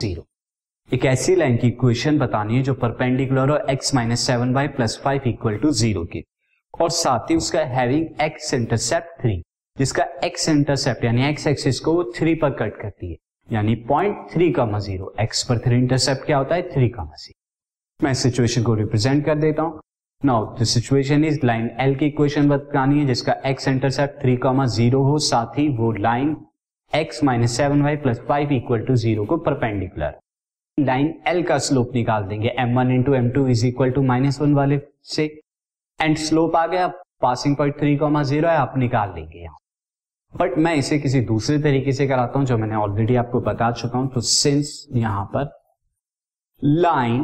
Zero एक ऐसी line की इक्वेशन बतानी है जो परपेंडिकुलर हो x minus seven y plus five equal to zero के और साथ ही उसका हैविंग एक्स इंटरसेप्ट थ्री जिसका एक्स इंटरसेप्ट यानी एक्स एक्सिस को वो थ्री पर कट करती है यानी point three comma zero x पर थ्री इंटरसेप्ट क्या होता है थ्री कामा जीरो मैं सिचुएशन को रिप्रेजेंट कर देता हूं now the situation is line L की इक्वेशन बतानी है जिसका x intercept three comma zero हो साथ ही वो line x minus seven y plus five equal to zero को परपेंडिकुलर लाइन एल का स्लोप निकाल देंगे m one into m two is equal to minus one वाले से एंड स्लोप आ गया passing point three comma zero है आप निकाल लेंगे यहाँ बट मैं इसे किसी दूसरे तरीके से कराता हूं जो मैंने ऑलरेडी आपको बता चुका हूं तो सिंस यहां पर लाइन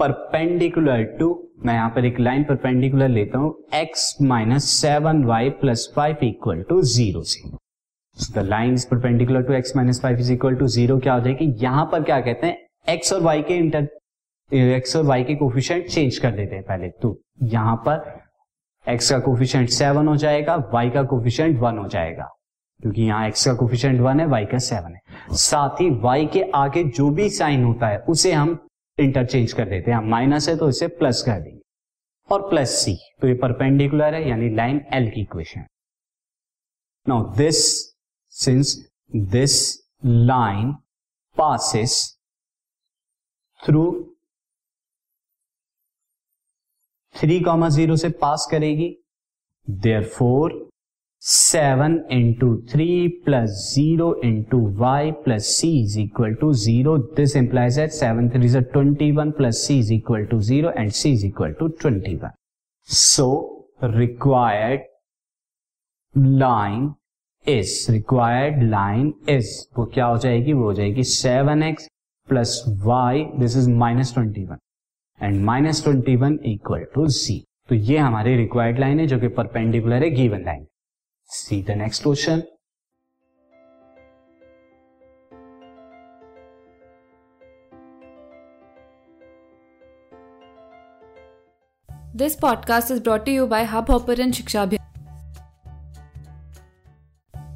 परपेंडिकुलर टू मैं यहां पर एक लाइन परपेंडिकुलर लेता हूं x minus seven y plus five equal to zero से the line perpendicular to x minus five is equal to zero क्या हो जाएगी यहां पर क्या कहते हैं एक्स और वाई के इंटर एक्स eh, और वाई के कोफिशियंट चेंज कर देते हैं पहले तो यहां पर एक्स का कोफिशियंट सेवन हो जाएगा वाई का कोफिशियंट वन हो जाएगा क्योंकि यहाँ एक्स का कोफिशियंट वन है वाई का सेवन है साथ ही वाई के आगे जो भी साइन होता है उसे हम इंटरचेंज कर देते हैं माइनस है तो इसे प्लस कर देंगे और प्लस सी तो ये परपेंडिकुलर है यानी लाइन एल की equation now this since this line passes through 3,0 se pass karegi, therefore 7 into 3 plus 0 into y plus c is equal to 0. This implies that 7 3s are 21 plus c is equal to 0 and c is equal to 21. So required line is required line is वो क्या हो जाएगी वो हो जाएगी seven x plus y this is minus twenty one and minus twenty one equal to C तो ये हमारी रिक्वायर्ड लाइन है जो कि परपेंडिकुलर है given line see the next question this podcast is brought you by Hubhopper Shiksha Abhiyan